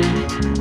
It's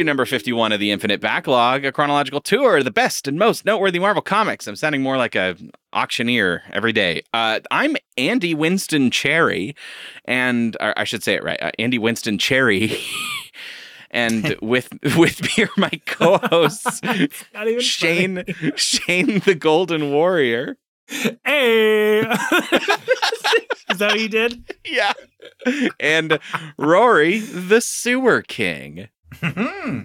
issue number 51 of the Infinite Backlog, a chronological tour of the best and most noteworthy Marvel comics. I'm sounding more like a auctioneer every day. Uh, I'm Andy Winston Cherry, and I should say it right, uh, Andy Winston Cherry. and with with me are my co-hosts Shane Shane the Golden Warrior. Hey, is that what you did? Yeah. And Rory the Sewer King. Hmm.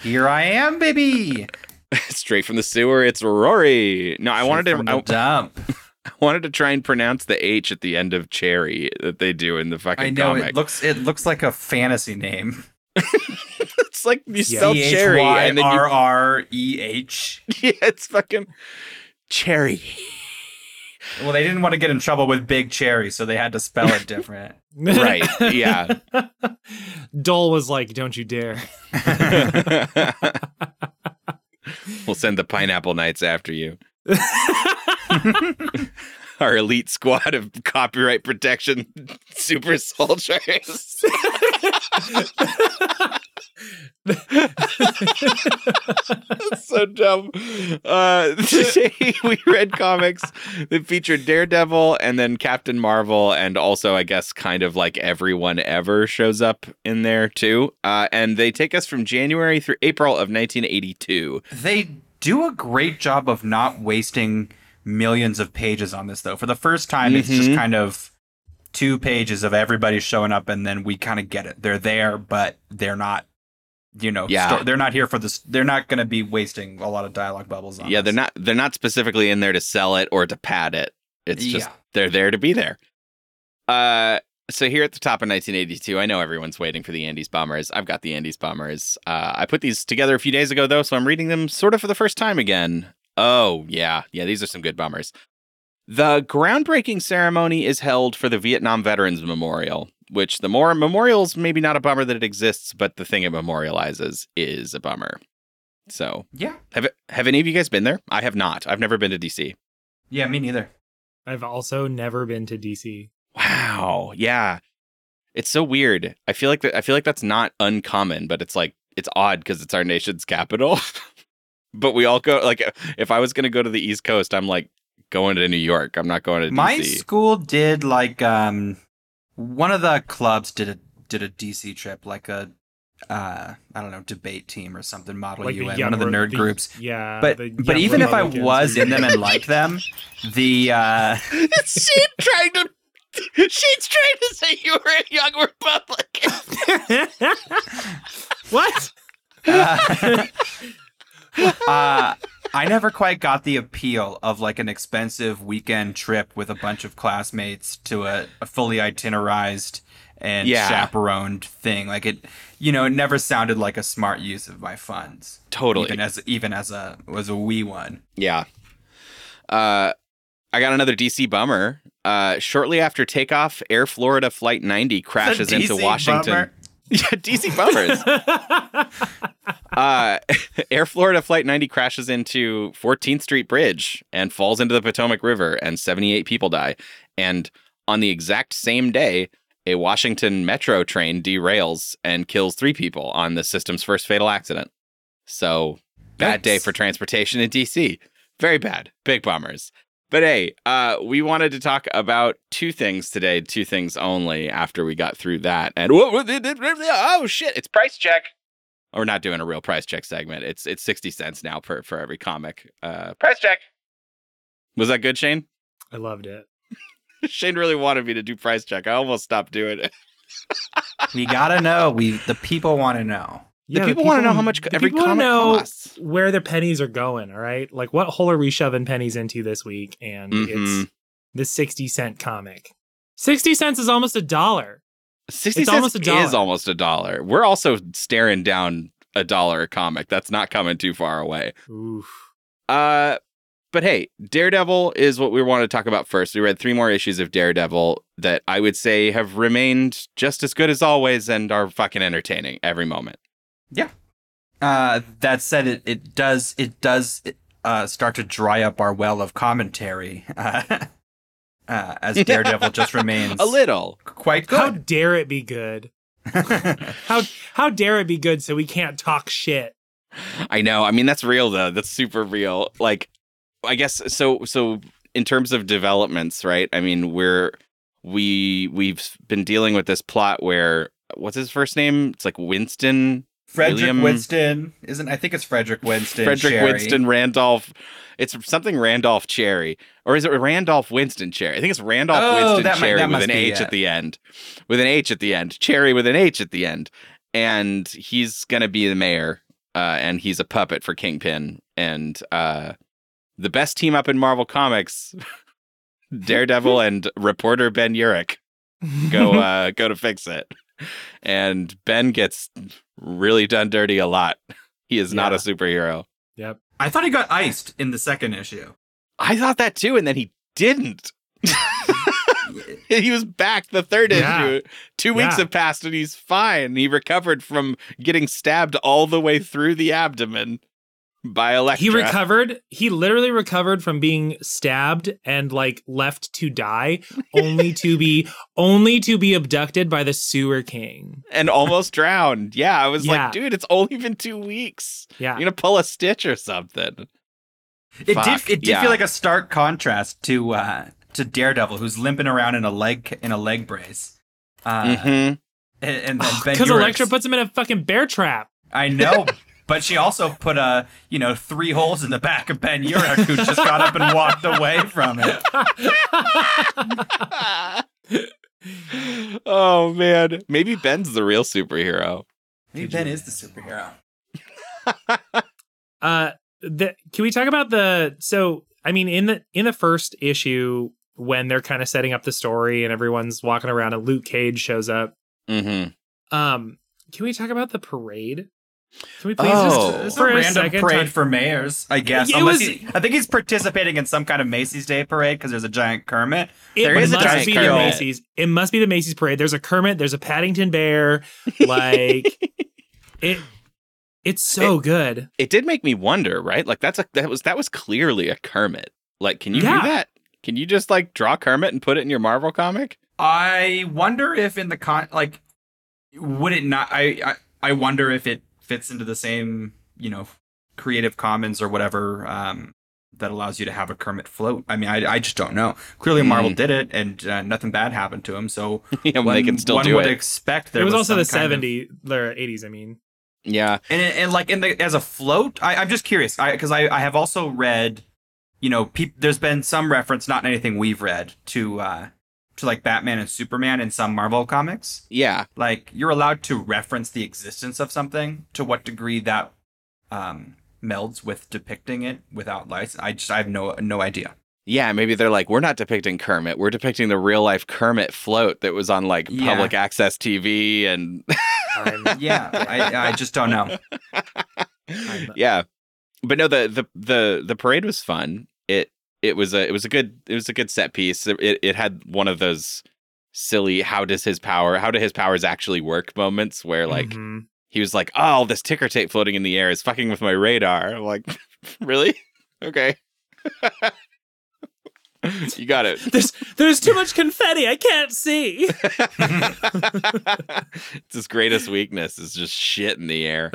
Here I am, baby. Straight from the sewer, it's Rory. No, I wanted to I, dump. I wanted to try and pronounce the H at the end of cherry that they do in the fucking I know comic. it looks it looks like a fantasy name. it's like you Yeah. spell cherry and then R R E H. yeah, it's fucking cherry. Well, they didn't want to get in trouble with Big Cherry, so they had to spell it different. Right. Yeah. Dole was like, "Don't you dare!" we'll send the pineapple knights after you. Our elite squad of copyright protection super soldiers. That's so dumb. Uh, today we read comics that featured Daredevil and then Captain Marvel, and also, I guess, kind of like everyone ever shows up in there too. Uh, and they take us from January through April of 1982. They do a great job of not wasting millions of pages on this, though. For the first time, it's just Mhm. kind of two pages of everybody showing up, and then we kind of get it. They're there, but they're not. You know, Yeah. sto- they're not here for this. They're not going to be wasting a lot of dialogue bubbles on. Yeah, us. they're not they're not specifically in there to sell it or to pad it. It's just Yeah. they're there to be there. Uh so here at the top of 1982, I know everyone's waiting for the Andy's Bummers. I've got the Andy's Bummers. Uh, I put these together a few days ago, though, so I'm reading them sort of for the first time again. Oh, yeah. Yeah, these are some good bombers. The groundbreaking ceremony is held for the Vietnam Veterans Memorial, which the more memorials, maybe not a bummer that it exists, but the thing it memorializes is a bummer. So, Yeah, have have any of you guys been there? I have not. I've never been to DC. yeah, me neither. I've also never been to DC. Wow. Yeah. It's so weird. I feel like that I feel like that's not uncommon, but it's like it's odd because it's our nation's capital. but we all go like if I was gonna go to the East Coast, I'm like going to New York. I'm not going to DC. My DC. school did like um one of the clubs did a did a DC trip, like a uh I don't know, debate team or something, model Like UN, one of the Re- nerd groups. Yeah, But but even if I was in them and liked them, the uh She's trying to She's trying to say you were a young Republican. what? uh, uh, I never quite got the appeal of like an expensive weekend trip with a bunch of classmates to a, a fully itinerized and Yeah. chaperoned thing. Like it, you know, it never sounded like a smart use of my funds. Totally. Even as even as a was a wee one. Yeah. Uh, I got another DC bummer. Uh, shortly after takeoff, Air Florida Flight 90 crashes into Washington. bummer. Yeah, DC bombers. uh, Air Florida Flight 90 crashes into 14th Street Bridge and falls into the Potomac River, and 78 people die. And on the exact same day, a Washington metro train derails and kills three people on the system's first fatal accident. So, bad day for transportation in DC. Very bad. Big bummers. But hey, uh, we wanted to talk about two things today, two things only after we got through that. And oh shit, it's price check. Oh, We're not doing a real price check segment. It's it's 60 cents now per for every comic. Uh, price check. Was that good, Shane? I loved it. Shane really wanted me to do price check. I almost stopped doing it. We gotta know. We the people want to know. The Yeah, people want to know how much the every comic know costs. where their pennies are going. All right, like what hole are we shoving pennies into this week? And Mhm. it's the sixty cent comic. Sixty cents is almost a dollar. 60 It's cents almost a dollar. is almost a dollar. We're also staring down a dollar a comic. That's not coming too far away. Oof. Uh, but hey, Daredevil is what we want to talk about first. We read three more issues of Daredevil that I would say have remained just as good as always and are fucking entertaining every moment. Uh, that said, it, it does it does uh, start to dry up our well of commentary uh, uh, as Daredevil just remains A little. quite good. How dare it be good? How how dare it be good so we can't talk shit? I know. I mean, that's real though. That's super real. Like, I guess so. So, in terms of developments, right? I mean, we're we we've been dealing with this plot where what's his first name? It's like Winston Frederick William- Winston isn't. I think it's Frederick Winston. Frederick Cherry. Winston Randolph. It's something Randolph Cherry, or is it Randolph Winston Cherry? I think it's Randolph Oh, Winston that might- Cherry that with an H it. at the end, with an H at the end. Cherry with an H at the end, and he's gonna be the mayor, uh, and he's a puppet for Kingpin, and uh, the best team up in Marvel Comics, Daredevil and reporter Ben Urich go uh, go to fix it, and Ben gets really done dirty a lot. He is not a superhero. Yep. I thought he got iced in the second issue. I thought that too, and then he didn't. he was back the third Yeah. issue. Two weeks Yeah. have passed and he's fine. He recovered from getting stabbed all the way through the abdomen by Elektra. He recovered. He literally recovered from being stabbed and like left to die, only to be only to be abducted by the sewer king. and almost drowned. Yeah, I was Yeah. like, dude, it's only been two weeks. Yeah. You're gonna pull a stitch or something. It Fuck, did. It did yeah. feel like a stark contrast to uh, to Daredevil, who's limping around in a leg in a leg brace. Uh, hmm and, and then Ben Because Urich's- Elektra puts him in a fucking bear trap. I know, but she also put a you know three holes in the back of Ben Urich, who just got up and walked away from it. oh man, maybe Ben's the real superhero. Maybe Ben is the superhero. Uh, the, can we talk about the? So, I mean, in the in the first issue, when they're kind of setting up the story and everyone's walking around, and Luke Cage shows up. hmm Um, can we talk about the parade? Can we please Oh. just for a a, random second parade talk- for mayors, I guess. It Unless was- he, I think he's participating in some kind of Macy's Day parade because there's a giant Kermit. It There is a must giant be the Kermit. Macy's. It must be the Macy's parade. There's a Kermit. There's a Paddington Bear. Like it. It's so good. it did make me wonder, right? Like that's a that was that was clearly a Kermit. Like, can you Yeah. do that? Can you just like draw Kermit and put it in your Marvel comic? I wonder if in the con like would it not I, I I wonder if it fits into the same, you know, creative commons or whatever um that allows you to have a Kermit float. I mean, I, I just don't know. Clearly, Marvel Mm. did it, and uh, nothing bad happened to him. So yeah, one, they can still one do would it. expect there it was, also the some kind of- 70s, the 80s. I mean, yeah, and and like in the as a float I, i'm just curious because I, I have also read you know peop, there's been some reference not in anything we've read to uh to like batman and superman in some marvel comics yeah. like you're allowed to reference the existence of something to what degree that um melds with depicting it without license i just i have no no idea Yeah, maybe they're like, we're not depicting Kermit. We're depicting the real life Kermit float that was on like Yeah. public access TV and I'm- yeah i i just don't know yeah. But no, the the the the parade was fun. It was a it was a good it was a good set piece. It it had one of those silly how does his power how do his powers actually work moments where like Mhm. he was like, "Oh, this ticker tape floating in the air is fucking with my radar." I'm like, "Really? Okay." you got it. there's there's too much confetti. I can't see. it's his greatest weakness is just shit in the air.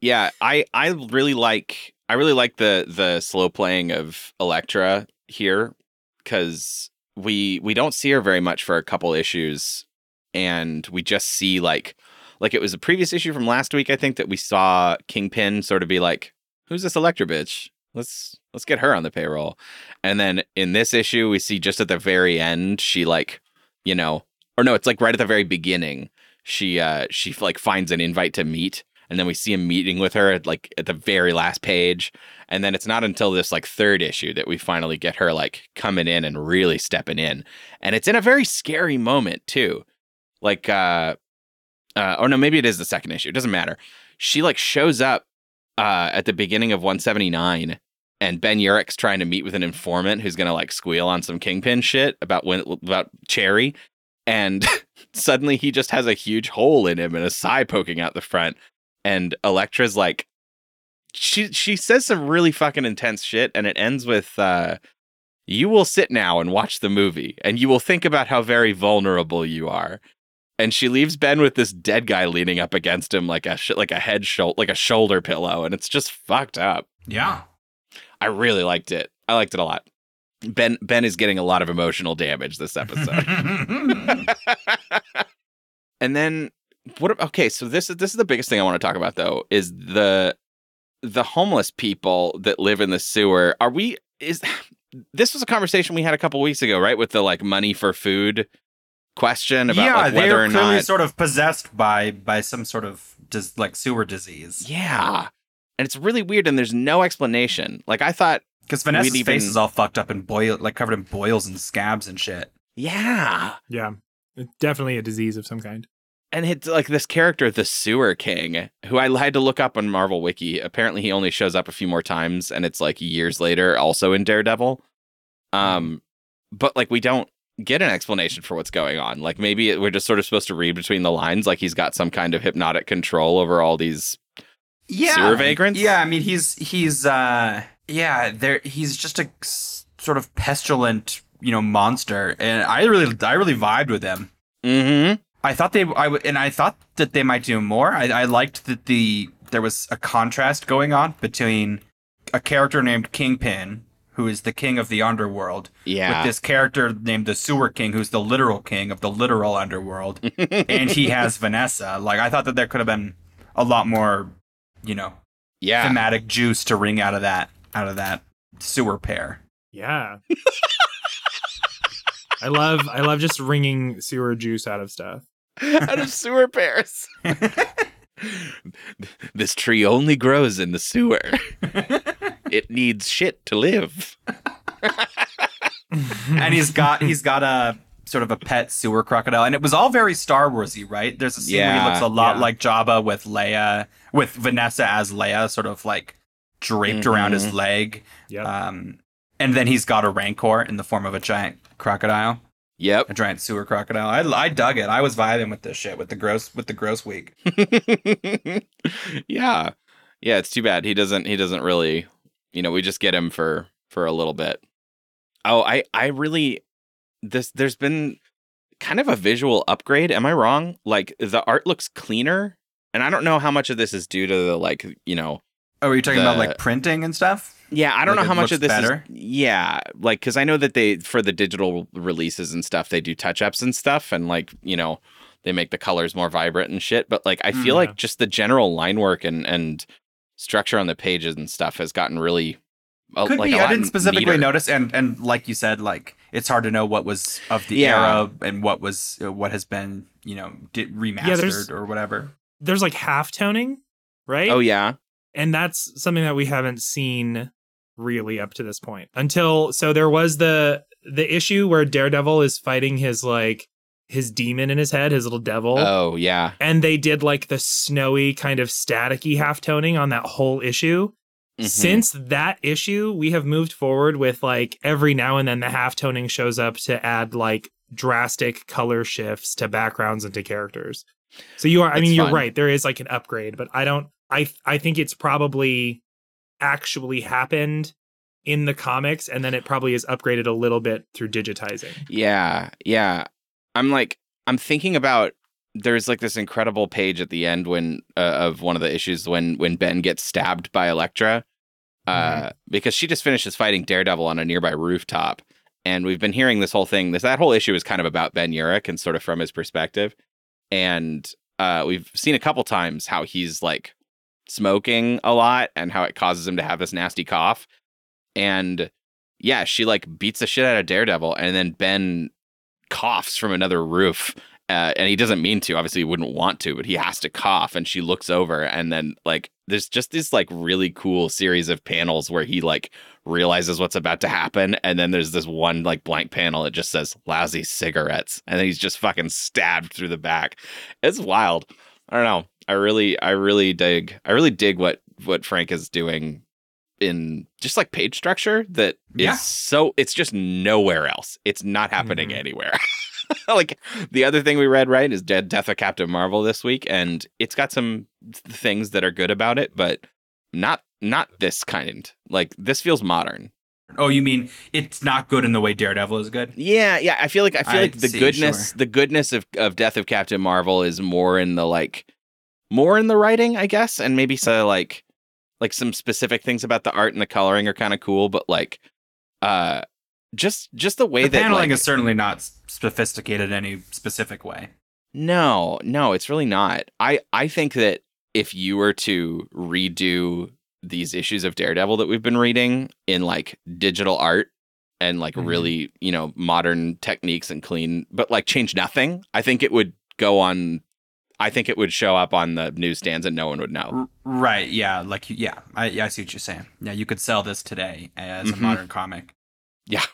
Yeah, I I really like I really like the the slow playing of Elektra here cuz we we don't see her very much for a couple issues and we just see like like it was a previous issue from last week I think that we saw Kingpin sort of be like who's this Elektra bitch? Let's let's get her on the payroll. And then in this issue we see just at the very end she like, you know, or no, it's like right at the very beginning she uh she like finds an invite to meet and then we see him meeting with her at like at the very last page. And then it's not until this like third issue that we finally get her like coming in and really stepping in. And it's in a very scary moment too. Like uh uh or no maybe it is the second issue. It doesn't matter. She like shows up uh at the beginning of 179 and Ben Urich's trying to meet with an informant who's gonna like squeal on some kingpin shit about when about Cherry, and suddenly he just has a huge hole in him and a sai poking out the front, and Elektra's like, she she says some really fucking intense shit, and it ends with, uh, "You will sit now and watch the movie, and you will think about how very vulnerable you are." And she leaves Ben with this dead guy leaning up against him like a sh- like a head shoulder like a shoulder pillow, and it's just fucked up. Yeah. I really liked it. I liked it a lot. Ben Ben is getting a lot of emotional damage this episode. and then what okay, so this is this is the biggest thing I want to talk about though is the the homeless people that live in the sewer. Are we is this was a conversation we had a couple weeks ago, right? With the like money for food question about yeah, like, whether they're or clearly not sort of possessed by by some sort of dis- like sewer disease. Yeah. And it's really weird and there's no explanation. Like I thought Because Vanessa's We'd even- face is all fucked up and boil like covered in boils and scabs and shit. yeah. Yeah. Definitely a disease of some kind. And it's like this character, the Sewer King, who I had to look up on Marvel Wiki. Apparently, he only shows up a few more times, and it's like years later, also in Daredevil. Um, but like we don't get an explanation for what's going on. Like maybe it, we're just sort of supposed to read between the lines, like he's got some kind of hypnotic control over all these. Yeah. Sewer vagrants? Yeah, I mean he's he's uh yeah, there he's just a sort of pestilent, you know, monster. And I really I really vibed with him. Mm-hmm. I thought they, I w- and I thought that they might do more. I, I liked that the there was a contrast going on between a character named Kingpin, who is the king of the underworld, Yeah. with this character named the Sewer King, who's the literal king of the literal underworld, and he has Vanessa. Like I thought that there could have been a lot more, you know, yeah. thematic juice to wring out of that out of that sewer pair. Yeah. I love I love just wringing sewer juice out of stuff. out of sewer pears. this tree only grows in the sewer. it needs shit to live. and he's got he's got a sort of a pet sewer crocodile, and it was all very Star Warsy, right? There's a scene where he looks a lot yeah. like Jabba with Leia, with Vanessa as Leia, sort of like draped around his Mhm. leg. Yep. Um, and then he's got a rancor in the form of a giant crocodile, Yep. a giant sewer crocodile. I, I dug it. I was vibing with this shit with the gross with the gross week. yeah. Yeah, it's too bad. He doesn't he doesn't really you know, we just get him for for a little bit. Oh, I I really this there's been kind of a visual upgrade. Am I wrong? Like the art looks cleaner. And I don't know how much of this is due to the like, you know, Oh, are you talking about like printing and stuff? Yeah, I don't Like, know how much of this better? is. Yeah, like because I know that they for the digital releases and stuff, they do touch ups and stuff, and like you know, they make the colors more vibrant and shit. But like, I Mm, feel yeah. like just the general line work and and structure on the pages and stuff has gotten really. uh, Could like, be. a I didn't specifically neater. notice, and and like you said, like it's hard to know what was of the Yeah. era and what was uh, what has been, you know, di- remastered there's- or whatever. There's like half toning, right? Oh yeah, and that's something that we haven't seen really up to this point. Until so there was the the issue where daredevil is fighting his like his demon in his head his little devil. Oh yeah. and they did like the snowy kind of staticky half toning on that whole issue. Mhm. since that issue we have moved forward with like every now and then the half toning shows up to add like drastic color shifts to backgrounds and to characters. So you are i mean you're right there is like an upgrade but i don't i i think it's probably actually happened in the comics and then it probably is upgraded a little bit through digitizing Yeah, yeah. I'm like, I'm thinking about. There's like this incredible page at the end when uh, of one of the issues when when Ben gets stabbed by Elektra, uh, because she just finishes fighting Daredevil on a nearby rooftop, and we've been hearing this whole thing. This that whole issue is kind of about Ben Urich and sort of from his perspective, and uh, we've seen a couple times how he's like smoking a lot and how it causes him to have this nasty cough, and yeah, she like beats the shit out of Daredevil, and then Ben coughs from another roof Uh, and he doesn't mean to. Obviously, he wouldn't want to, but he has to cough. And she looks over, and then like there's just this like really cool series of panels where he like realizes what's about to happen, and then there's this one like blank panel that just says "lousy cigarettes," and then he's just fucking stabbed through the back. It's wild. I don't know. I really, I really dig. I really dig what what Frank is doing in just like page structure that is Yeah. so it's just nowhere else. It's not happening Mhm. anywhere. like the other thing we read right is Dead Death of Captain Marvel this week, and it's got some things that are good about it, but not not this kind. Like this feels modern. Oh, you mean it's not good in the way Daredevil is good? Yeah, yeah. I feel like I feel I like the see, goodness sure. the goodness of, of Death of Captain Marvel is more in the like more in the writing, I guess, and maybe so like like some specific things about the art and the coloring are kind of cool, but like uh just just the way The that paneling like, is certainly not sophisticated in any specific way. No, no, it's really not. I I think that if you were to redo these issues of Daredevil that we've been reading in like digital art and like Mhm. really, you know, modern techniques and clean, but like change nothing, I think it would go on I think it would show up on the newsstands and no one would know. Right? Yeah. Like yeah, I, I see what you're saying. Yeah, you could sell this today as Mhm. a modern comic. Yeah.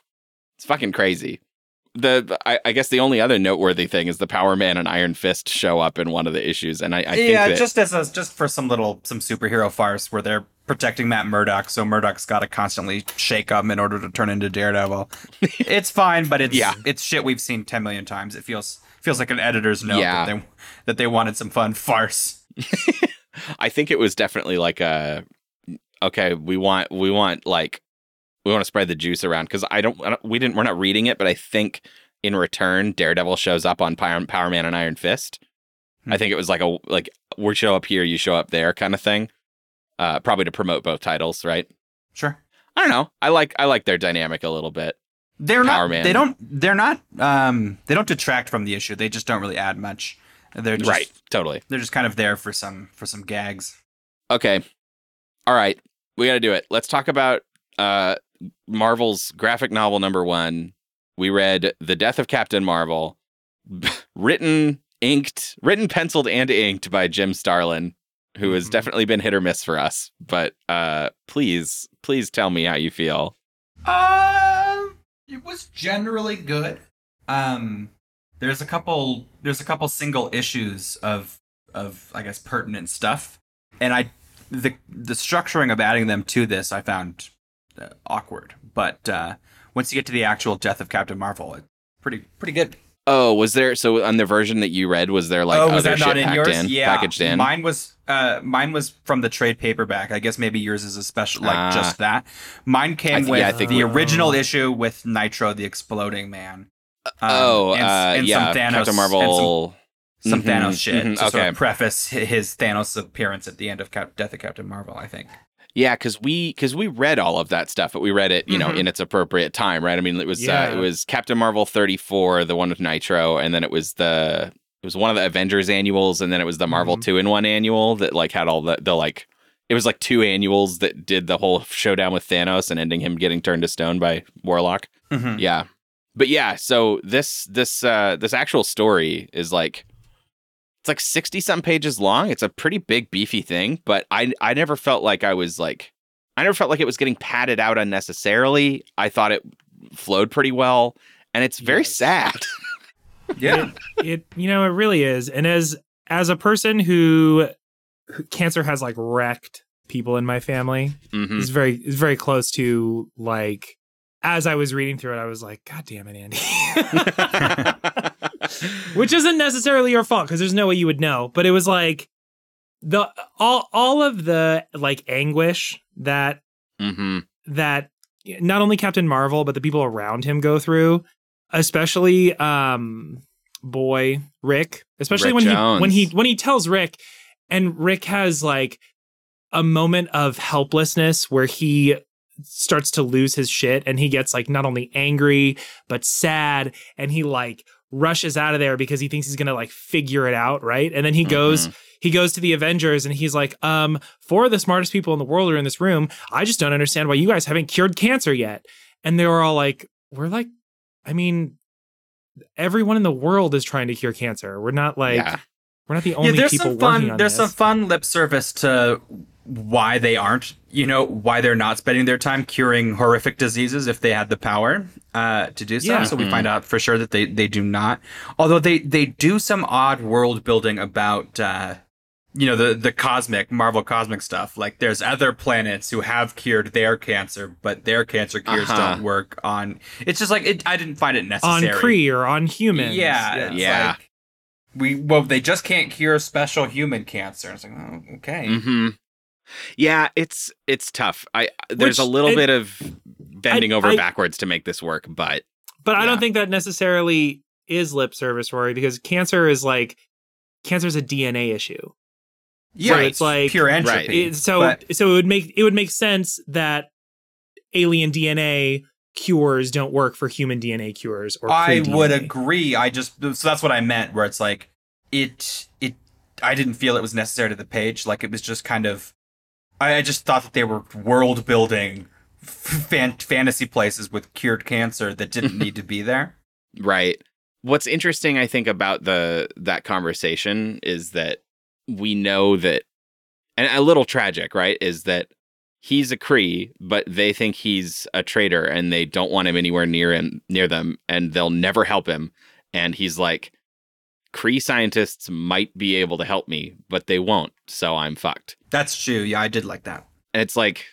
It's fucking crazy. The, I, I guess the only other noteworthy thing is the Power Man and Iron Fist show up in one of the issues, and I, I think yeah, that just as a, just for some little some superhero farce where they're protecting Matt Murdock, so Murdock's got to constantly shake up in order to turn into Daredevil. it's fine, but it's Yeah. it's shit we've seen ten million times. It feels feels like an editor's note Yeah. that they that they wanted some fun farce. I think it was definitely like a okay, we want we want like we want to spread the juice around because I don't, I don't we didn't we're not reading it, but I think in return Daredevil shows up on Power, Power Man and Iron Fist. Hmm. I think it was like a like we show up here, you show up there kind of thing. Uh, probably to promote both titles, right? Sure. I don't know. I like I like their dynamic a little bit. They're Power not. Man. They don't. They're not. Um. They don't detract from the issue. They just don't really add much. They're just, right, totally. They're just kind of there for some for some gags. Okay. All right. We got to do it. Let's talk about uh Marvel's graphic novel number 1. We read The Death of Captain Marvel, written, inked, written, penciled and inked by Jim Starlin, who has Mhm. definitely been hit or miss for us. But uh please, please tell me how you feel. Um, it was generally good. Um, there's a couple. There's a couple single issues of of I guess pertinent stuff, and I the the structuring of adding them to this I found uh, awkward. But uh, once you get to the actual death of Captain Marvel, it's pretty pretty good. Oh, was there so on the version that you read was there like oh, other was that shit not in packed yours? in, yeah, packaged in? Mine was uh, mine was from the trade paperback. I guess maybe yours is a special, like Ah. just that. Mine came thi- with yeah, the original issue with Nitro, the exploding man. Um, oh, and, uh, and yeah, some Thanos, Captain Marvel. some, some Mhm, Thanos shit mhm, to sort of preface his Thanos appearance at the end of Cap- Death of Captain Marvel. I think. Yeah, because we because we read all of that stuff, but we read it, you know, Mhm. in its appropriate time, right? I mean, it was uh, it was Captain Marvel thirty four, the one with Nitro, and then it was the it was one of the Avengers annuals, and then it was the Marvel Mhm. two in one annual that like had all the the like it was like two annuals that did the whole showdown with Thanos and ending him getting turned to stone by Warlock. Mhm. Yeah. But yeah, so this this uh this actual story is like it's like 60 some pages long. It's a pretty big beefy thing, but I I never felt like I was like I never felt like it was getting padded out unnecessarily. I thought it flowed pretty well and it's very Yes. sad. Yeah. it you know it really is and as as a person who, who cancer has like wrecked people in my family Mhm. is very it's very close to like as i was reading through it i was like god damn it andy which isn't necessarily your fault because there's no way you would know but it was like the all all of the like anguish that Mhm. that not only Captain Marvel but the people around him go through, especially um boy Rick, especially Rick when Jones. he when he when he tells Rick and Rick has like a moment of helplessness where he starts to lose his shit and he gets like not only angry but sad and he like rushes out of there because he thinks he's going to like figure it out, right? And then he goes he goes to the Avengers and he's like, um, four of the smartest people in the world are in this room. I just don't understand why you guys haven't cured cancer yet. And they were all like, we're like, I mean, everyone in the world is trying to cure cancer. We're not like Yeah. we're not the only yeah, there's people some working fun. on There's this. some fun lip service to why they aren't. You know, why they're not spending their time curing horrific diseases if they had the power uh, to do so. Yeah. So we find out for sure that they they do not. Although they they do some odd world building about. Uh, you know the the cosmic Marvel cosmic stuff. Like there's other planets who have cured their cancer, but their cancer cures Uh-huh. don't work on. It's just like it. I didn't find it necessary. on. Kree or on humans. Yeah, it's Yeah. like, we well, they just can't cure special human cancer. It's like, oh, okay. hmm Yeah, it's it's tough. I there's Which- a little it- bit of bending I- over I- backwards to make this work, but But I don't think that necessarily is lip service, Rory, because cancer is like cancer is a DNA issue. Yeah, So it's like- pure entropy. It- so but- so it would make it would make sense that alien DNA cures don't work for human DNA cures or I Kree would agree. I just so that's what I meant. Where it's like it it. I didn't feel it was necessary to the page. Like it was just kind of. I just thought that they were world building fan- fantasy places with cured cancer that didn't need to be there. Right. What's interesting, I think, about the that conversation is that we know that, and a little tragic, right? Is that he's a Kree, but they think he's a traitor, and they don't want him anywhere near him, near them, and they'll never help him. And he's like, Kree scientists might be able to help me, but they won't, so I'm fucked. That's true. Yeah, I did like that. And it's like,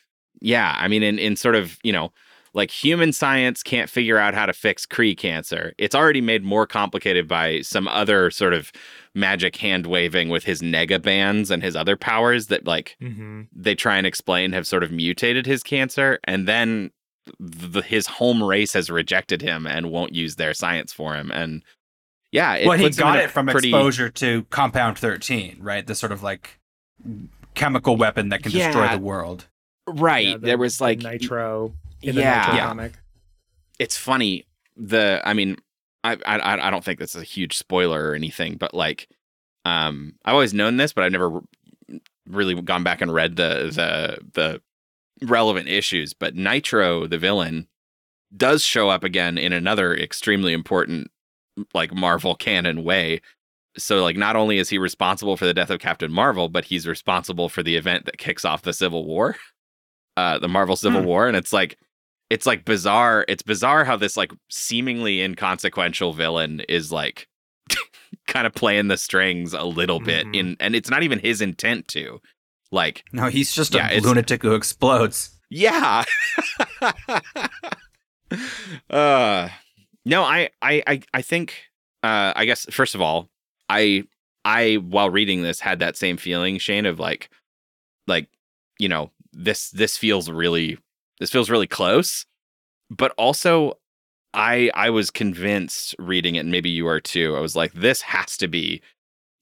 yeah, I mean, in, in sort of, you know, like human science can't figure out how to fix Kree cancer. It's already made more complicated by some other sort of magic hand waving with his nega bands and his other powers that, like, Mhm. they try and explain have sort of mutated his cancer. And then the, his home race has rejected him and won't use their science for him. And yeah, it well, he got it from pretty, exposure to Compound 13, right? The sort of like chemical weapon that can destroy the world. Right. Yeah, the- there was like nitro in the yeah. nitro Yeah. comic. it's funny the i mean I, I i don't think this is a huge spoiler or anything but like um i've always known this but i've never r- really gone back and read the the the relevant issues but nitro the villain does show up again in another extremely important like marvel canon way so like not only is he responsible for the death of captain marvel but he's responsible for the event that kicks off the civil war uh the marvel civil Hmm. war and it's like it's like bizarre it's bizarre how this like seemingly inconsequential villain is like kind of playing the strings a little bit Mhm. in and it's not even his intent to like No, he's just Yeah, a lunatic who explodes. yeah uh no I, I i i think uh i guess first of all i i while reading this had that same feeling shane of like like you know this this feels really this feels really close but also i i was convinced reading it and maybe you are too i was like this has to be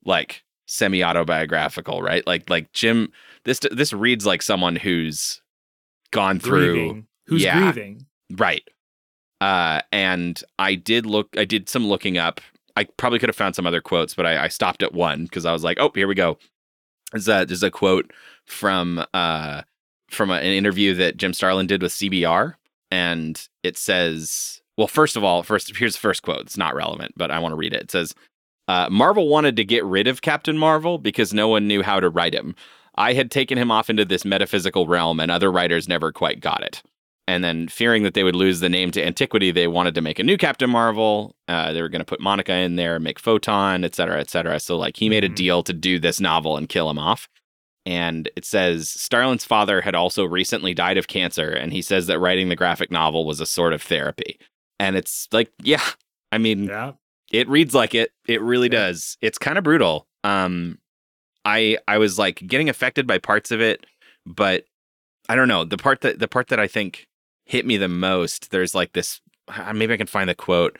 like semi autobiographical right like like jim this this reads like someone who's gone through Grieving. Who's Yeah. grieving? Right. Uh, and I did look, I did some looking up. I probably could have found some other quotes, but I, I stopped at one because I was like, oh, here we go. There's a, there's a quote from uh, from a- an interview that Jim Starlin did with CBR. And it says, well, first of all, first here's the first quote. It's not relevant, but I want to read it. It says, uh, Marvel wanted to get rid of Captain Marvel because no one knew how to write him. I had taken him off into this metaphysical realm, and other writers never quite got it and then fearing that they would lose the name to antiquity they wanted to make a new captain marvel. Uh, they were going to put monica in there make photon et cetera et cetera. So like he made a Mhm. deal to do this novel and kill him off. And it says starlin's father had also recently died of cancer and he says that writing the graphic novel was a sort of therapy. And it's like yeah i mean Yeah. it reads like it. It really Yeah. does. It's kind of brutal. Um i i was like getting affected by parts of it but i don't know. The part that the part that i think hit me the most there's like this maybe i can find the quote.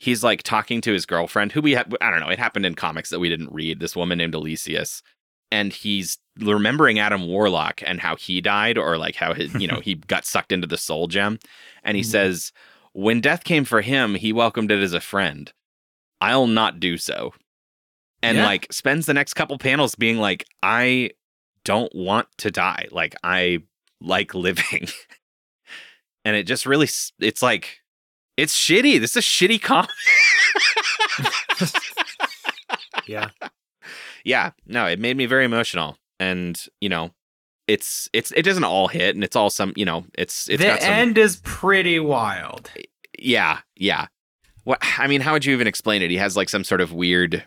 He's like talking to his girlfriend who we ha- i don't know it happened in comics that we didn't read this woman named Elysius and he's remembering Adam Warlock and how he died or like how his you know he got sucked into the soul gem and he Mhm. says when death came for him he welcomed it as a friend. I'll not do so. And Yeah. like spends the next couple panels being like I don't want to die. Like I like living and it just really it's like It's shitty. This is a shitty comic. Yeah. yeah, no, it made me very emotional, and you know, it's it's it doesn't all hit, and it's all some you know, it's it's the got some end is pretty wild. yeah yeah. What I mean, how would you even explain it? He has like some sort of weird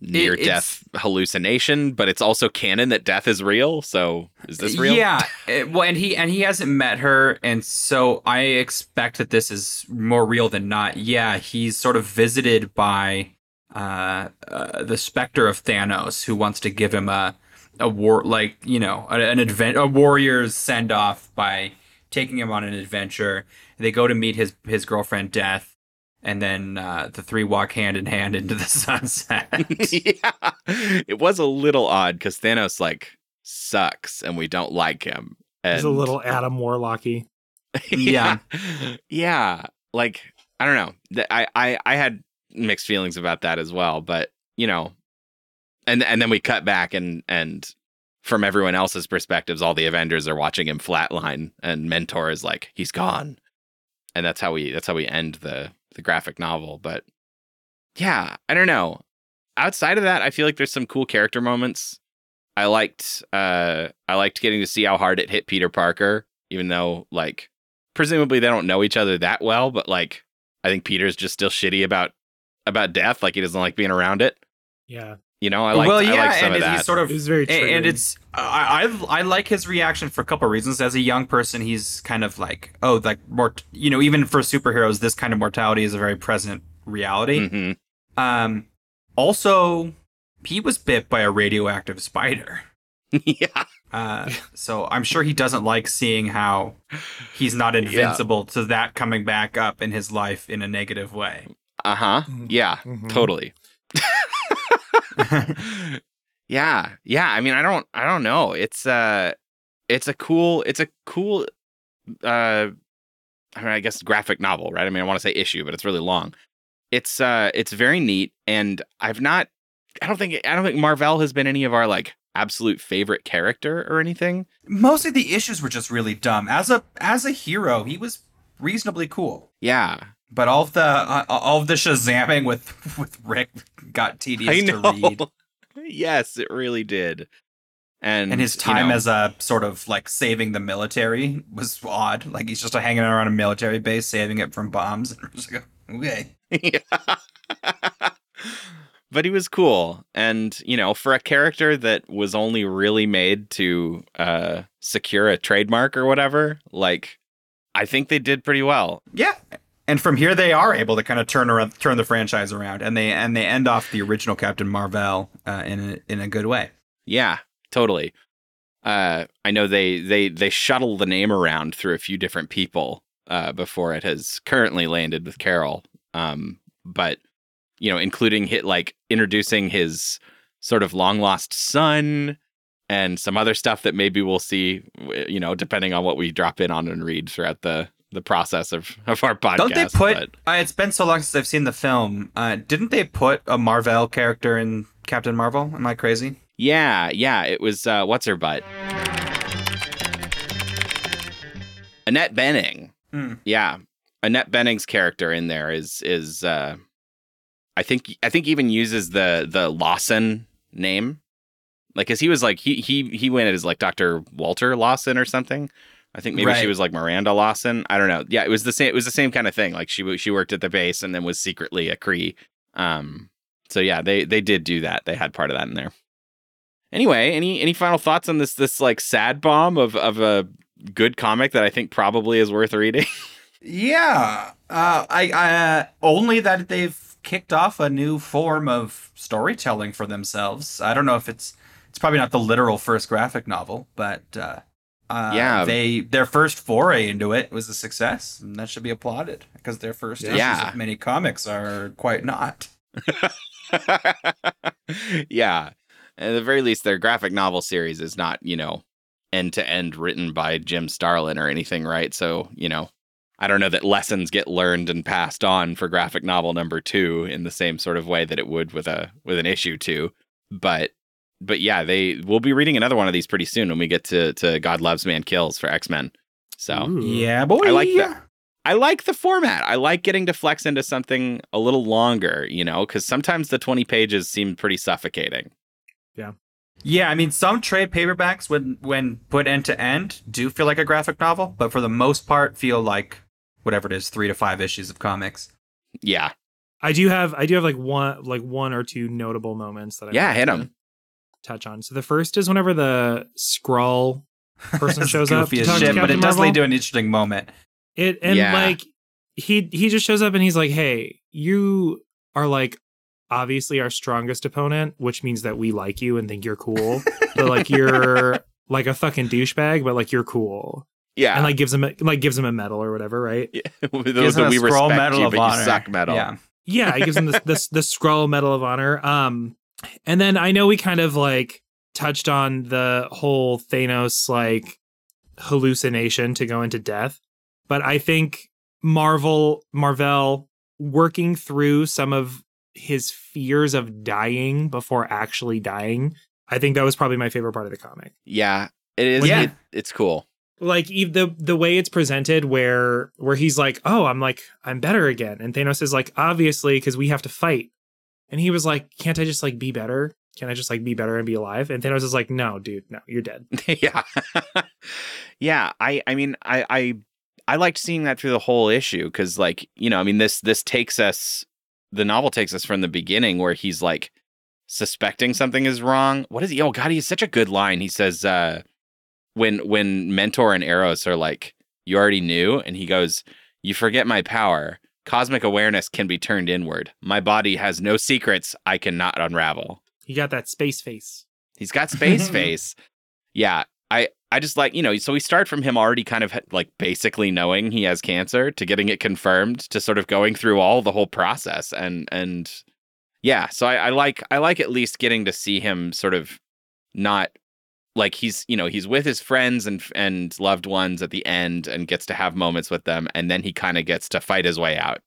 near death hallucination, but it's also canon that death is real. So is this real? Yeah. it- well, and he and he hasn't met her, and so I expect that this is more real than not. Yeah, he's sort of visited by uh, uh the specter of Thanos, who wants to give him a a war like you know a- an advent a warrior's send off by taking him on an adventure. They go to meet his his girlfriend Death. And then uh, the three walk hand in hand into the sunset. yeah. It was a little odd because Thanos like sucks and we don't like him. He's a little Adam Warlocky. Yeah. yeah. Like, I don't know. I, I, I had mixed feelings about that as well, but you know, and and then we cut back and and from everyone else's perspectives, all the Avengers are watching him flatline and Mentor is like, he's gone. And that's how we that's how we end the the graphic novel. But yeah, I don't know. Outside of that, I feel like there's some cool character moments. I liked uh I liked getting to see how hard it hit Peter Parker, even though like presumably they don't know each other that well, but like I think Peter's just still shitty about about death, like he doesn't like being around it. Yeah. You know, I like well, I yeah, some and of he's that. sort of was very A- and it's I, I I like his reaction for a couple of reasons. As a young person, he's kind of like oh like more you know even for superheroes, this kind of mortality is a very present reality. Mhm. Um, also, he was bit by a radioactive spider. yeah. Uh, so I'm sure he doesn't like seeing how he's not invincible to that coming back up in his life in a negative way. Uh-huh. Mhm. Yeah. Mhm. Totally. yeah. Yeah. I mean, I don't I don't know. It's uh it's a cool it's a cool uh I mean, I guess graphic novel, right? I mean, I want to say issue, but it's really long. It's uh it's very neat and I've not I don't think I don't think Marvel has been any of our like absolute favorite character or anything. Most of the issues were just really dumb. As a as a hero, he was reasonably cool. Yeah. But all of the uh, all of the shazamming with with Rick got tedious to read, yes, it really did. And and his you time know, as a sort of like saving the military was odd. Like he's just hanging around a military base, saving it from bombs. And just like, okay, Yeah. but he was cool. And, you know, for a character that was only really made to uh, secure a trademark or whatever, like, I think they did pretty well. yeah. And from here, they are able to kind of turn around, turn the franchise around, and they and they end off the original Captain Marvel uh, in a, in a good way. Yeah, totally. Uh, I know they they they shuttle the name around through a few different people uh, before it has currently landed with Carol. Um, but you know, including hit like introducing his sort of long lost son and some other stuff that maybe we'll see. You know, depending on what we drop in on and read throughout the the process of of our podcast. Don't they put? but- Uh, it's been so long since I've seen the film. Uh, didn't they put a Marvel character in Captain Marvel? Am I crazy? Yeah, yeah. It was uh what's her butt? Annette Bening. Hmm. Yeah. Annette Bening's character in there is is uh I think I think even uses the the Lawson name. Like cuz he was like he he he went as like Dr. Walter Lawson or something. I think maybe she was like Miranda Lawson. I don't know. Yeah, it was the same it was the same kind of thing. Like she she worked at the base and then was secretly a Kree. Um so yeah, they they did do that. They had part of that in there. Anyway, any any final thoughts on this this like sad bomb of of a good comic that I think probably is worth reading? Yeah. Uh, I, I uh, only that they've kicked off a new form of storytelling for themselves. I don't know if it's it's probably not the literal first graphic novel, but uh, uh, Yeah. they their first foray into it was a success, and that should be applauded because their first issues of many comics are quite not. yeah. At the very least, their graphic novel series is not, you know, end to end written by Jim Starlin or anything, right? So, you know, I don't know that lessons get learned and passed on for graphic novel number two in the same sort of way that it would with a with an issue two. But but yeah, they we'll be reading another one of these pretty soon when we get to to God Loves Man Kills for X Men. So Ooh. Yeah, boy. I like that. I like the format. I like getting to flex into something a little longer, you know, because sometimes the 20 pages seem pretty suffocating. Yeah, Yeah, I mean, some trade paperbacks, when when put end to end, do feel like a graphic novel, but for the most part, feel like whatever it is, three to five issues of comics. Yeah. I do have I do have like one like one or two notable moments that I Yeah, wanted hit to 'em. Touch on. So the first is whenever the Skrull person shows up goofy to as talk to shit, but Captain it does Marvel. lead to an interesting moment. It and Yeah. like he he just shows up and he's like, "Hey, you are like obviously our strongest opponent, which means that we like you and think you're cool. but like you're like a fucking douchebag, but like you're cool." Yeah. And like gives him a, like gives him a medal or whatever, right? Those Gives that him a we respect medal you, of but honor. you suck medal. Yeah. Yeah, he gives him the, the the Skrull medal of honor. Um, and then I know we kind of like touched on the whole Thanos like hallucination to go into death, but I think Marvel Marvel working through some of his fears of dying before actually dying. I think that was probably my favorite part of the comic. Yeah. It is. Yeah. It, it's cool. like the the way it's presented where where he's like oh i'm like i'm better again and thanos is like obviously because we have to fight and he was like can't i just like be better can i just like be better and be alive and thanos is like no dude no you're dead yeah. yeah. I I mean I I I liked seeing that through the whole issue because like, you know, I mean this this takes us the novel takes us from the beginning where he's like suspecting something is wrong. What is he? Oh god, he has such a good line. He says uh when when Mentor and Eros are like, you already knew, and he goes, You forget my power. Cosmic awareness can be turned inward. My body has no secrets I cannot unravel. he got that space face He's got space face. Yeah, I I just like you know. So we start from him already kind of like basically knowing he has cancer to getting it confirmed to sort of going through all the whole process and and yeah. So I, I like I like at least getting to see him sort of not like he's you know he's with his friends and and loved ones at the end and gets to have moments with them and then he kind of gets to fight his way out.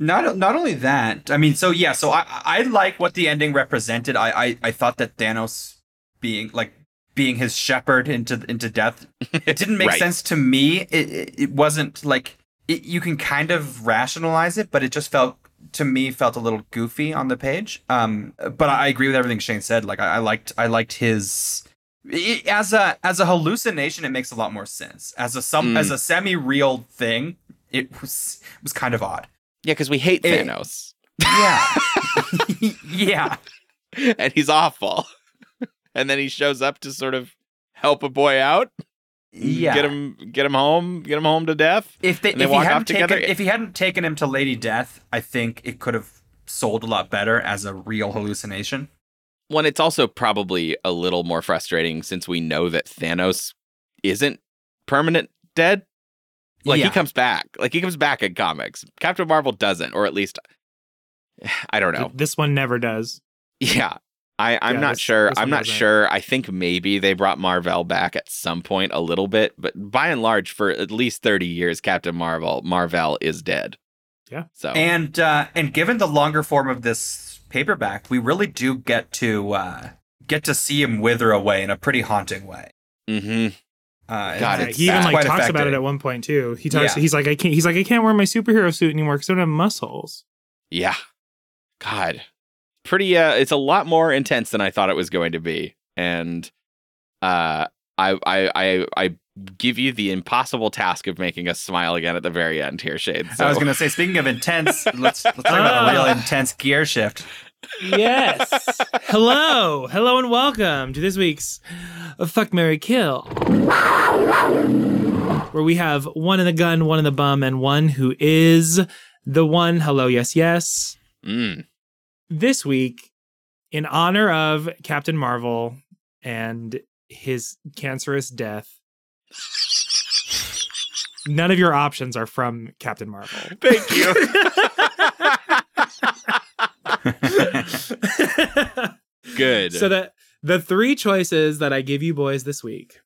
Not not only that, I mean, so yeah, so I I like what the ending represented. I I, I thought that Thanos being like being his shepherd into into death, it didn't make Right. sense to me. It it, it wasn't like it, you can kind of rationalize it, but it just felt to me felt a little goofy on the page. Um, but I agree with everything Shane said. Like I, I liked I liked his. As a as a hallucination, it makes a lot more sense. As a some Mm. as a semi real thing, it was was kind of odd. Yeah, because we hate It- Thanos Yeah. yeah. and he's awful, and then he shows up to sort of help a boy out. Yeah. get him get him home get him home to death if they, and they if he hadn't taken together. if he hadn't taken him to Lady Death, I think it could have sold a lot better as a real hallucination. One it's also probably a little more frustrating since we know that thanos isn't permanent dead like Yeah. he comes back like he comes back in comics captain marvel doesn't or at least i don't know this one never does yeah I, I'm Yeah, not this- sure. this I'm not doesn't. sure. I think maybe they brought Marvel back at some point a little bit, but by and large, for at least 30 years, Captain Marvel, Marvel is dead. Yeah. So And uh and given the longer form of this paperback, we really do get to uh get to see him wither away in a pretty haunting way. Mm-hmm. Uh, God, it's he even like talks about it at one point too he talks Yeah. he's like i can't he's like i can't wear my superhero suit anymore because i don't have muscles Yeah. God. Pretty uh it's a lot more intense than I thought it was going to be. And uh I I I I give you the impossible task of making us smile again at the very end here, Shane. So I was gonna say, speaking of intense, let's let's talk about a real Ah. intense gear shift. Yes. Hello. Hello and welcome to this week's Fuck Mary Kill. Where we have one in the gun, one in the bum, and one who is the one. Hello, yes, yes. mm, This week, in honor of Captain Marvel and his cancerous death, none of your options are from Captain Marvel. thank you. Good. So the the three choices that I give you boys this week.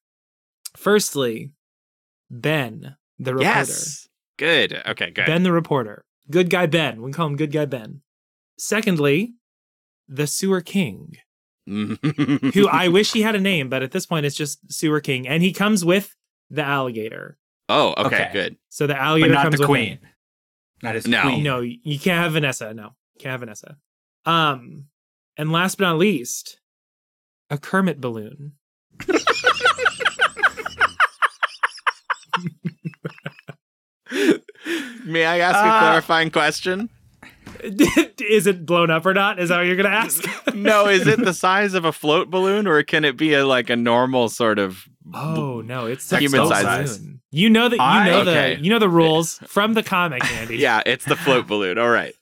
Firstly, Ben, the reporter. yes. Good. Okay, good. Ben the reporter. Good guy Ben. We call him good guy Ben. Secondly, the sewer king, who I wish he had a name, but at this point it's just sewer king. And he comes with the alligator. Oh, okay, Okay. good. So the but alligator not comes the with queen. him. Not his No. queen. No, you can't have Vanessa. No, can't have Vanessa. Um, and last but not least, a Kermit balloon. May I ask a Uh, clarifying question? Is it blown up or not? Is that what you're gonna ask? No, is it the size of a float balloon, or can it be a like a normal sort of? Oh no, it's the Human size. balloon. You know that you I- know okay. the you know the rules from the comic, Andy. Yeah, it's the float balloon. All right,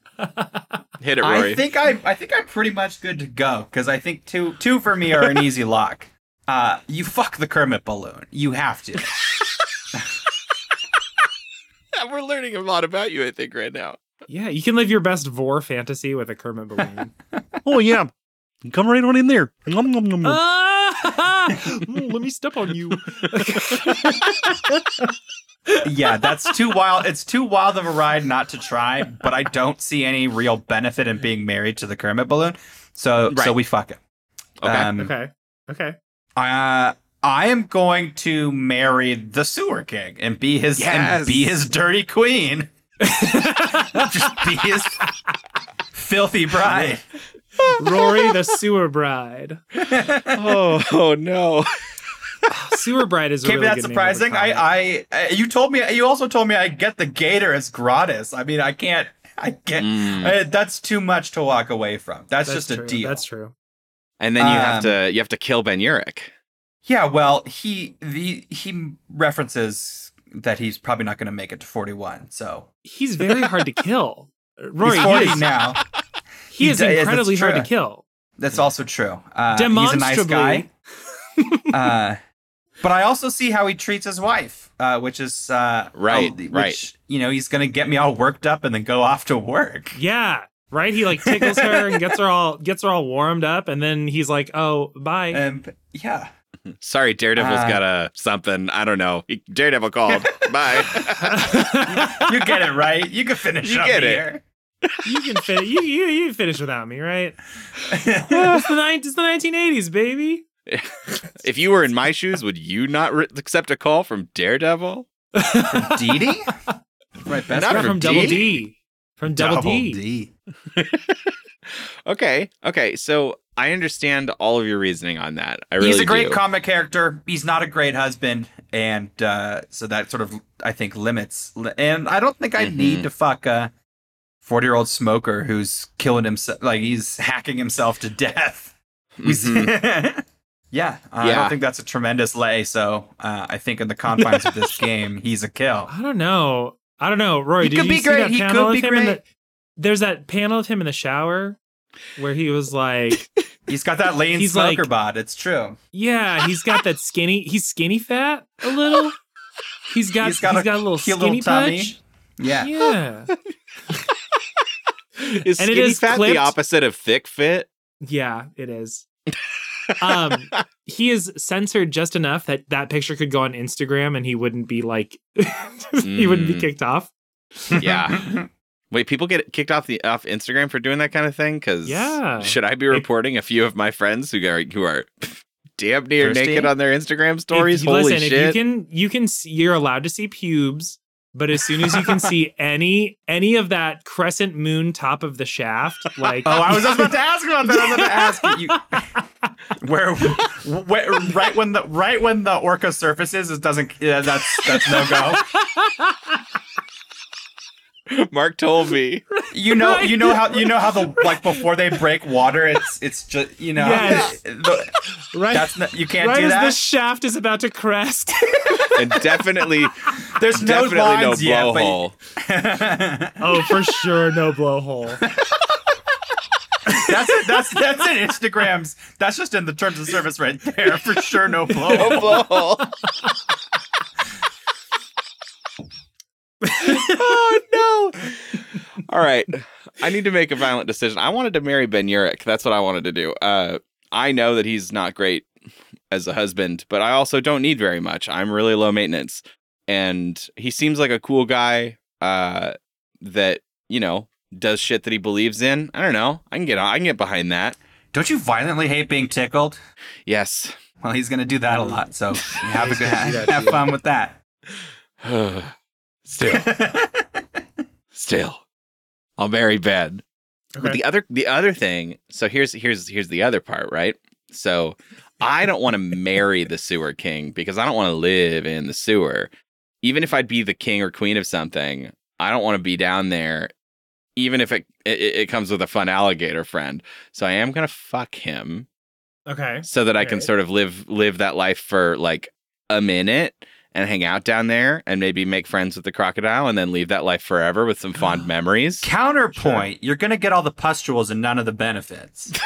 hit it, Rory. I think I I think I'm pretty much good to go because I think two two for me are an easy lock. Uh, you fuck the Kermit balloon. You have to. We're learning a lot about you, I think, right now. Yeah, you can live your best vor fantasy with a Kermit balloon. Oh yeah, come right on in there. Nom, nom, nom, nom. ah! Mm, let me step on you. yeah, that's too wild. It's too wild of a ride not to try. But I don't see any real benefit in being married to the Kermit balloon. So so we fuck it. Okay. Um, okay. Okay. Uh, I am going to marry the sewer king and be his Yes. and be his dirty queen. Just be his filthy bride. Rory the sewer bride. oh, oh no. Sewer bride is a Can't really be that good name of a surprising. comic. I, I, uh, you told me. You also told me I get the gator as gratis. I mean, I can't. I get. Mm. uh, that's too much to walk away from. That's, That's just true. a deal. That's true. And then you have Um, to you have to kill Ben Urich. Yeah. Well, he the he references that he's probably not going to make it to forty one. So He's very hard to kill. Rory, he's he is, now. he He is d- incredibly hard to kill. That's also true. Uh, he's a nice guy. uh, but I also see how he treats his wife, uh, which is uh, Right, uh, which, right. You know, he's going to get me all worked up and then go off to work. Yeah. Right? He like tickles her and gets her all gets her all warmed up, and then he's like, "Oh, bye." And yeah, Sorry, Daredevil's Uh, got a something. I don't know. Daredevil called. Bye. you get it right. You can finish You up get it. you can fin- you, you you finish without me, right? It's the ni- it's the 1980s, baby. if you were in my shoes, would you not re- accept a call from Daredevil? Dee Dee? Right, best Not From, from Double D? D. From Double, D. D. Okay. Okay. So I understand all of your reasoning on that. I really He's a great do. comic character. He's not a great husband, and uh, so that sort of I think limits. And I don't think I Mhm. need to fuck a forty-year-old smoker who's killing himself, like he's hacking himself to death. He's- Mhm. yeah, uh, I don't think that's a tremendous lay. So uh, I think in the confines of this game, he's a kill. I don't know. I don't know. Roy, He did could you be see great. that He panel could be great. the There's that panel of him in the shower where he was like, He's got that lane He's smoker like- bod. It's true. yeah, he's got that skinny. He's skinny fat a little. He's got He's he's got got a a, little skinny little tummy. Yeah. Yeah. Is And it skinny fat clipped- the opposite of thick fit? Yeah, it is. Um, he is censored just enough that that picture could go on Instagram and he wouldn't be like, he wouldn't be Mm. kicked off. Yeah. Wait, people get kicked off the off Instagram for doing that kind of thing? Because Yeah. should I be reporting a few of my friends who are who are damn near Thirsty? naked on their Instagram stories? If you- Holy listen, shit! if you can, you can. See, you're allowed to see pubes, but as soon as you can see any any of that crescent moon top of the shaft, like Oh, I was just about to ask about that. I was about to ask you where, where right when the right when the orca surfaces, it doesn't. Yeah, that's that's no go. Mark told me. You know, you know how you know how the like before they break water, it's it's just you know. Yes. the- right, that's not, you can't right do as the shaft is about to crest. And definitely, There's no definitely no lines yet, but- blowhole. oh, for sure, no blowhole. that's it. That's that's it. Instagrams. That's just in the terms of service right there for sure. No blow. No blowhole. Oh no! All right, I need to make a violent decision. I wanted to marry Ben Urich. That's what I wanted to do. Uh, I know that he's not great as a husband, but I also don't need very much. I'm really low maintenance, and he seems like a cool guy. Uh, that you know does shit that he believes in. I don't know. I can get I can get behind that. Don't you violently hate being tickled? Yes. Well, he's gonna do that a lot. So have a good have fun with that. Still, still, I'll marry Ben. But the other the other thing, so here's here's here's the other part, right? So I don't want to marry the sewer king because I don't want to live in the sewer. Even if I'd be the king or queen of something, I don't want to be down there even if it, it it comes with a fun alligator friend. So I am going to fuck him Okay. so that I can sort of live live that life for like a minute and hang out down there and maybe make friends with the crocodile and then leave that life forever with some fond memories. Counterpoint, you're going to get all the pustules and none of the benefits.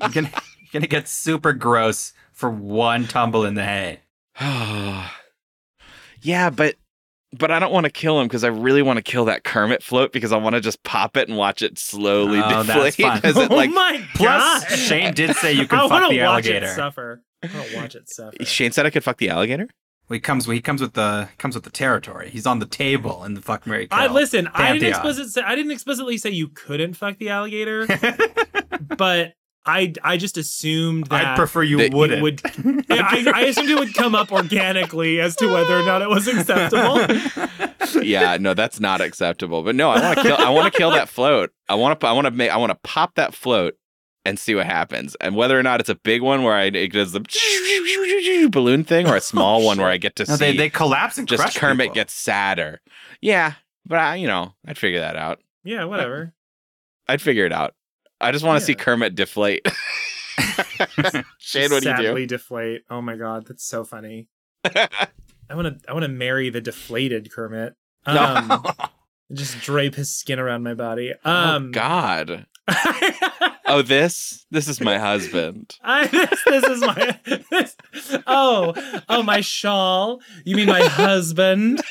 you're going you're going to get super gross for one tumble in the hay. yeah, but but I don't want to kill him because I really want to kill that Kermit float because I want to just pop it and watch it slowly Oh, that's deflate fun. as it oh like oh my Plus, god! Shane did say you I can want fuck the watch it alligator. suffer. I want to watch it suffer. Shane said I could fuck the alligator. Well, he comes. He comes with the comes with the territory. He's on the table in the fuck Mary kill. I listen. I didn't Pantheon. explicit say, I didn't explicitly say you couldn't fuck the alligator, but I I just assumed that I'd prefer you that wouldn't. would. Yeah, I, I assumed it would come up organically as to whether or not it was acceptable. yeah, no, that's not acceptable. But no, I want to kill. I want to kill that float. I want to. I want to make. I want to pop that float and see what happens. And whether or not it's a big one where I it does the balloon thing, or a small one where I get to No, see they they collapse and just crush Kermit people. gets sadder. Yeah, but I, you know, I'd figure that out. Yeah, whatever. I'd figure it out. I just want to see Kermit deflate. Shane, what do you do? Sadly deflate. Oh my god, that's so funny. I want to. I want to marry the deflated Kermit. Um, just drape his skin around my body. Um, oh God. Oh, this. This is my husband. I, this, this is my this, oh oh my shawl. You mean my husband?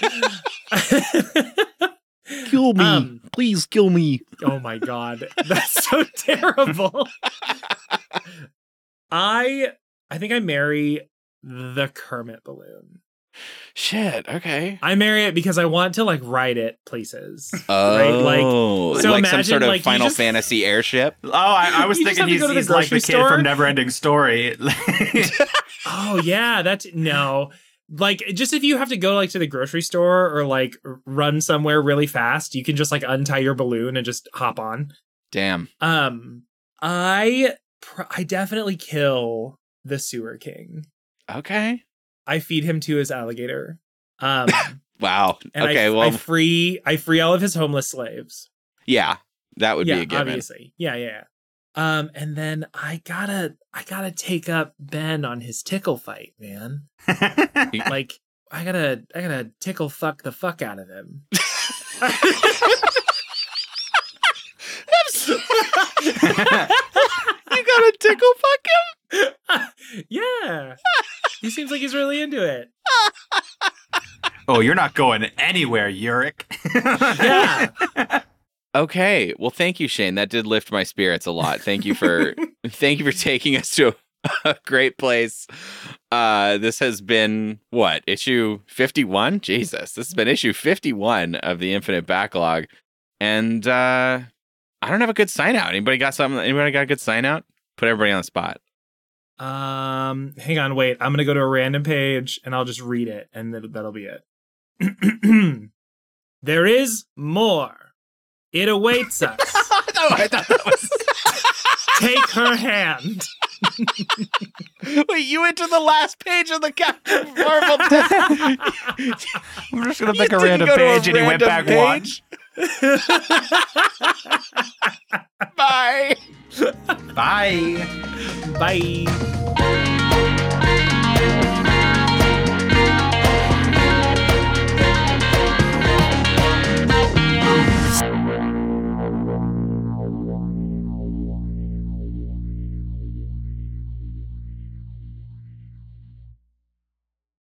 Kill me, Um, please kill me. oh my god, that's so terrible. I I think I marry the Kermit balloon. Shit. Okay. I marry it because I want to like ride it places. Oh, Right, like- so like some imagine, sort of like, Final just- Fantasy airship. Oh, I, I was thinking have to he's, to the he's like the grocery kid store? from Neverending Story. Oh yeah, that's no. Like just if you have to go like to the grocery store or like run somewhere really fast, you can just like untie your balloon and just hop on. Damn. Um, I pr- I definitely kill the sewer king. Okay. I feed him to his alligator. Um, Wow. and okay. I, well, I free I free all of his homeless slaves. yeah, that would yeah, be a given. obviously. Yeah, yeah. yeah. Um, and then I gotta I gotta take up Ben on his tickle fight, man. like I gotta I gotta tickle fuck the fuck out of him. you gotta tickle fuck him. Yeah. he seems like he's really into it. oh, you're not going anywhere, Urich. Yeah. Okay. Well, thank you, Shane. That did lift my spirits a lot. Thank you for thank you for taking us to a great place. Uh, this has been what issue fifty one. Jesus, this has been issue fifty one of the Infinite Backlog, and uh, I don't have a good sign out. Anybody got something? Anybody got a good sign out? Put everybody on the spot. Um, hang on, wait. I'm gonna go to a random page and I'll just read it, and that, that'll be it. there is more. It awaits us. no, I thought that was. Take her hand. Wait, you went to the last page of the Captain Marvel. I'm just gonna pick a random go to a page, and he went back random one. Page? Bye. Bye. Bye.